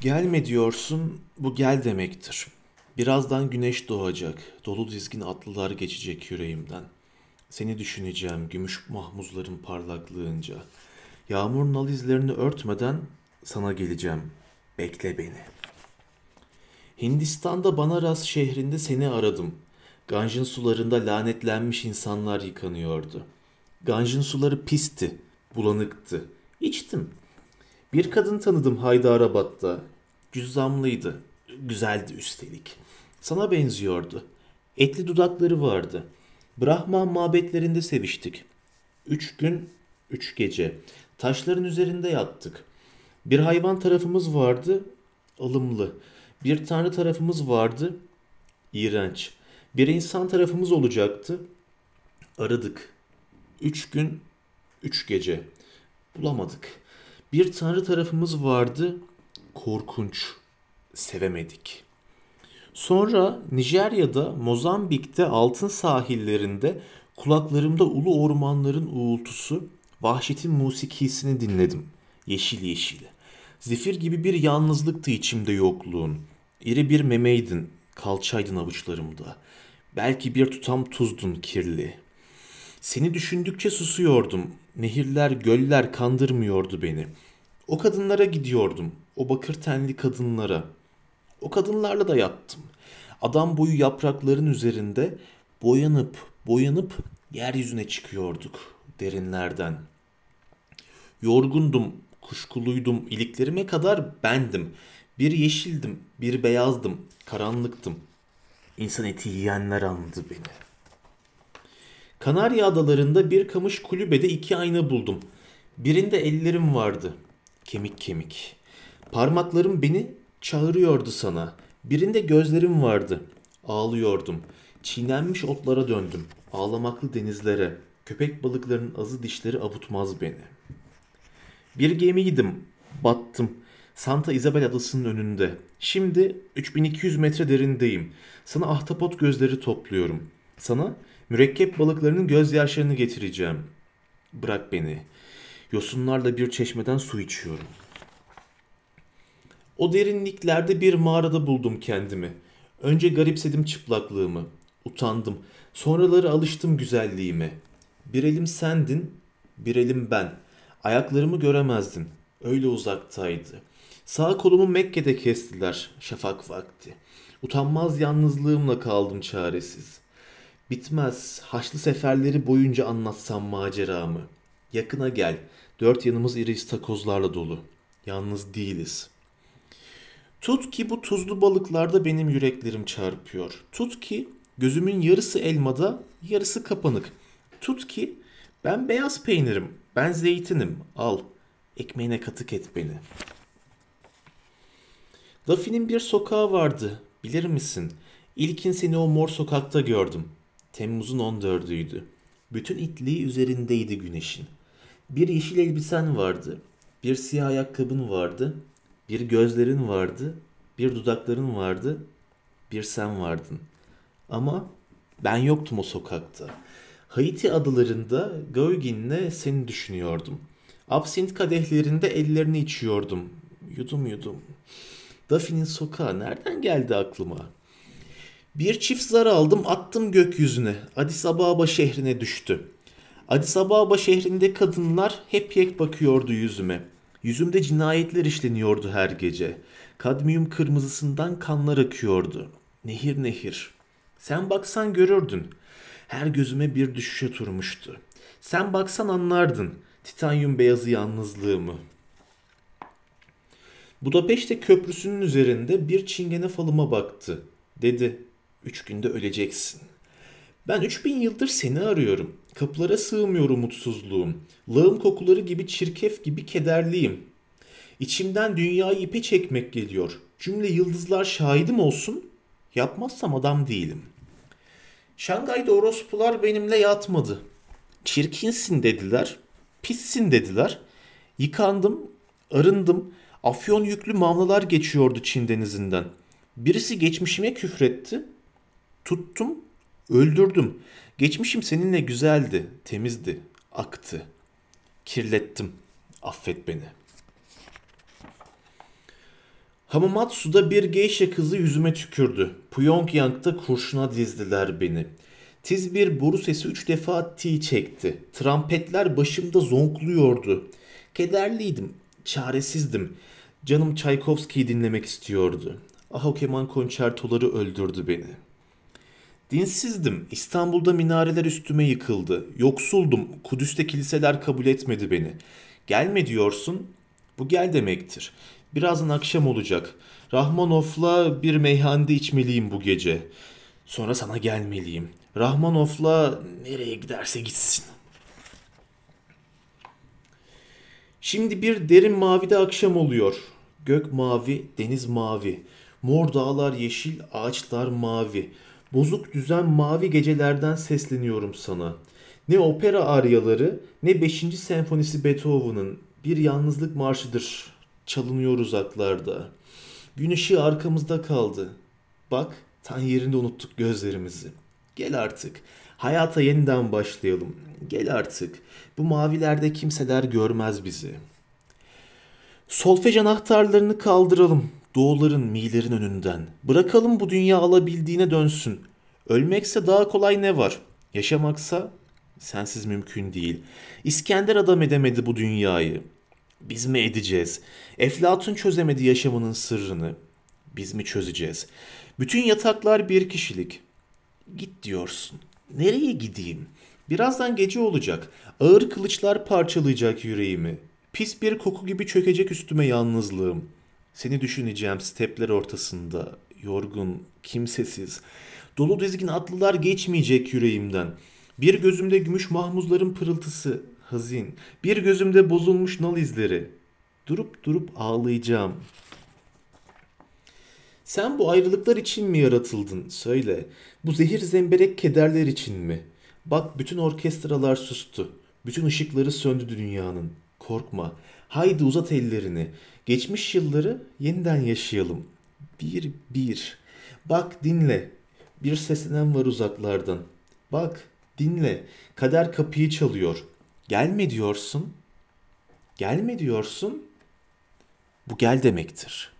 Gelme diyorsun, bu gel demektir. Birazdan güneş doğacak, dolu dizgin atlılar geçecek yüreğimden. Seni düşüneceğim gümüş mahmuzların parlaklığınca. Yağmur nal izlerini örtmeden sana geleceğim. Bekle beni. Hindistan'da Banaras şehrinde seni aradım. Ganj'ın sularında lanetlenmiş insanlar yıkanıyordu. Ganj'ın suları pisti, bulanıktı. İçtim. Bir kadın tanıdım Haydarabad'da. Cüzzamlıydı. Güzeldi üstelik. Sana benziyordu. Etli dudakları vardı. Brahman mabetlerinde seviştik. Üç gün, üç gece. Taşların üzerinde yattık. Bir hayvan tarafımız vardı, ılımlı. Bir tanrı tarafımız vardı, iğrenç. Bir insan tarafımız olacaktı. Aradık. Üç gün, üç gece. Bulamadık. Bir tanrı tarafımız vardı, korkunç. Sevemedik. Sonra Nijerya'da, Mozambik'te altın sahillerinde kulaklarımda ulu ormanların uğultusu, vahşetin musikisini dinledim. Yeşil yeşil. Zifir gibi bir yalnızlıktı içimde yokluğun. İri bir memeydin, kalçaydın avuçlarımda. Belki bir tutam tuzdun kirli. Seni düşündükçe susuyordum. Nehirler, göller kandırmıyordu beni. O kadınlara gidiyordum. O bakır tenli kadınlara. O kadınlarla da yattım. Adam boyu yaprakların üzerinde boyanıp boyanıp yeryüzüne çıkıyorduk derinlerden. Yorgundum, kuşkuluydum, iliklerime kadar bendim. Bir yeşildim, bir beyazdım, karanlıktım. İnsan eti yiyenler andı beni. Kanarya adalarında bir kamış kulübede iki ayna buldum. Birinde ellerim vardı. Kemik kemik. Parmaklarım beni çağırıyordu sana. Birinde gözlerim vardı. Ağlıyordum. Çiğnenmiş otlara döndüm. Ağlamaklı denizlere. Köpek balıklarının azı dişleri avutmaz beni. Bir gemiydim. Battım. Santa Isabel adasının önünde. Şimdi 3200 metre derindeyim. Sana ahtapot gözleri topluyorum. Sana mürekkep balıklarının gözyaşlarını getireceğim. Bırak beni. Yosunlarla bir çeşmeden su içiyorum. O derinliklerde bir mağarada buldum kendimi. Önce garipsedim çıplaklığımı. Utandım. Sonraları alıştım güzelliğime. Bir elim sendin, bir elim ben. Ayaklarımı göremezdin. Öyle uzaktaydı. Sağ kolumu Mekke'de kestiler şafak vakti. Utanmaz yalnızlığımla kaldım çaresiz. Bitmez haçlı seferleri boyunca anlatsam maceramı. Yakına gel. Dört yanımız iri istakozlarla dolu. Yalnız değiliz. Tut ki bu tuzlu balıklarda benim yüreklerim çarpıyor. Tut ki gözümün yarısı elmada, yarısı kapanık. Tut ki ben beyaz peynirim, ben zeytinim. Al, ekmeğine katık et beni. Dafi'nin bir sokağı vardı, bilir misin? İlkin seni o mor sokakta gördüm. Temmuz'un 14'üydü. Bütün itliği üzerindeydi güneşin. Bir yeşil elbisen vardı. Bir siyah ayakkabın vardı. Bir gözlerin vardı. Bir dudakların vardı. Bir sen vardın. Ama ben yoktum o sokakta. Haiti adalarında Gauguin'le seni düşünüyordum. Absint kadehlerinde ellerini içiyordum. Yudum yudum. Daphne'nin sokağı nereden geldi aklıma? Bir çift zar aldım attım gökyüzüne. Addis Ababa şehrine düştü. Addis Ababa şehrinde kadınlar hep yek bakıyordu yüzüme. Yüzümde cinayetler işleniyordu her gece. Kadmiyum kırmızısından kanlar akıyordu. Nehir nehir. Sen baksan görürdün. Her gözüme bir düşüş oturmuştu. Sen baksan anlardın. Titanyum beyazı yalnızlığımı. Budapeşte köprüsünün üzerinde bir çingene falıma baktı. Dedi, üç günde öleceksin. Ben üç bin yıldır seni arıyorum. Kapılara sığmıyor umutsuzluğum. Lağım kokuları gibi çirkef gibi kederliyim. İçimden dünyayı ipe çekmek geliyor. Cümle yıldızlar şahidim olsun. Yapmazsam adam değilim. Şangay'da orospular benimle yatmadı. Çirkinsin dediler. Pissin dediler. Yıkandım, arındım. Afyon yüklü mamlalar geçiyordu Çin denizinden. Birisi geçmişime küfretti. Tuttum, öldürdüm. Geçmişim seninle güzeldi, temizdi, aktı. Kirlettim. Affet beni. Hamamatsu'da bir geisha kızı yüzüme tükürdü. Pyongyang'da kurşuna dizdiler beni. Tiz bir boru sesi üç defa ti çekti. Trampetler başımda zonkluyordu. Kederliydim, çaresizdim. Canım Çaykovski'yi dinlemek istiyordu. Ah o keman konçertoları öldürdü beni. Dinsizdim. İstanbul'da minareler üstüme yıkıldı. Yoksuldum. Kudüs'te kiliseler kabul etmedi beni. Gelme diyorsun. Bu gel demektir. Birazdan akşam olacak. Rahmanov'la bir meyhanede içmeliyim bu gece. Sonra sana gelmeliyim. Rahmanov'la nereye giderse gitsin. Şimdi bir derin mavide akşam oluyor. Gök mavi, deniz mavi. Mor dağlar yeşil, ağaçlar mavi. Bozuk düzen mavi gecelerden sesleniyorum sana. Ne opera aryaları, ne 5. senfonisi Beethoven'ın bir yalnızlık marşıdır. Çalınıyor uzaklarda. Gün ışığı arkamızda kaldı. Bak, tan yerinde unuttuk gözlerimizi. Gel artık. Hayata yeniden başlayalım. Gel artık. Bu mavilerde kimseler görmez bizi. Solfej anahtarlarını kaldıralım. Doğuların, milerin önünden. Bırakalım bu dünya alabildiğine dönsün. Ölmekse daha kolay ne var? Yaşamaksa sensiz mümkün değil. İskender adam edemedi bu dünyayı. Biz mi edeceğiz? Eflatun çözemedi yaşamının sırrını. Biz mi çözeceğiz? Bütün yataklar bir kişilik. Git diyorsun. Nereye gideyim? Birazdan gece olacak. Ağır kılıçlar parçalayacak yüreğimi. Pis bir koku gibi çökecek üstüme yalnızlığım. Seni düşüneceğim stepler ortasında. Yorgun, kimsesiz. Dolu dizgin atlılar geçmeyecek yüreğimden. Bir gözümde gümüş mahmuzların pırıltısı, hazin. Bir gözümde bozulmuş nal izleri. Durup durup ağlayacağım. Sen bu ayrılıklar için mi yaratıldın? Söyle. Bu zehir zemberek kederler için mi? Bak bütün orkestralar sustu. Bütün ışıkları söndü dünyanın. Korkma. Haydi uzat ellerini. Geçmiş yılları yeniden yaşayalım. Bir bir. Bak dinle. Bir seslenen var uzaklardan. Bak dinle. Kader kapıyı çalıyor. Gelme diyorsun. Gelme diyorsun. Bu gel demektir.''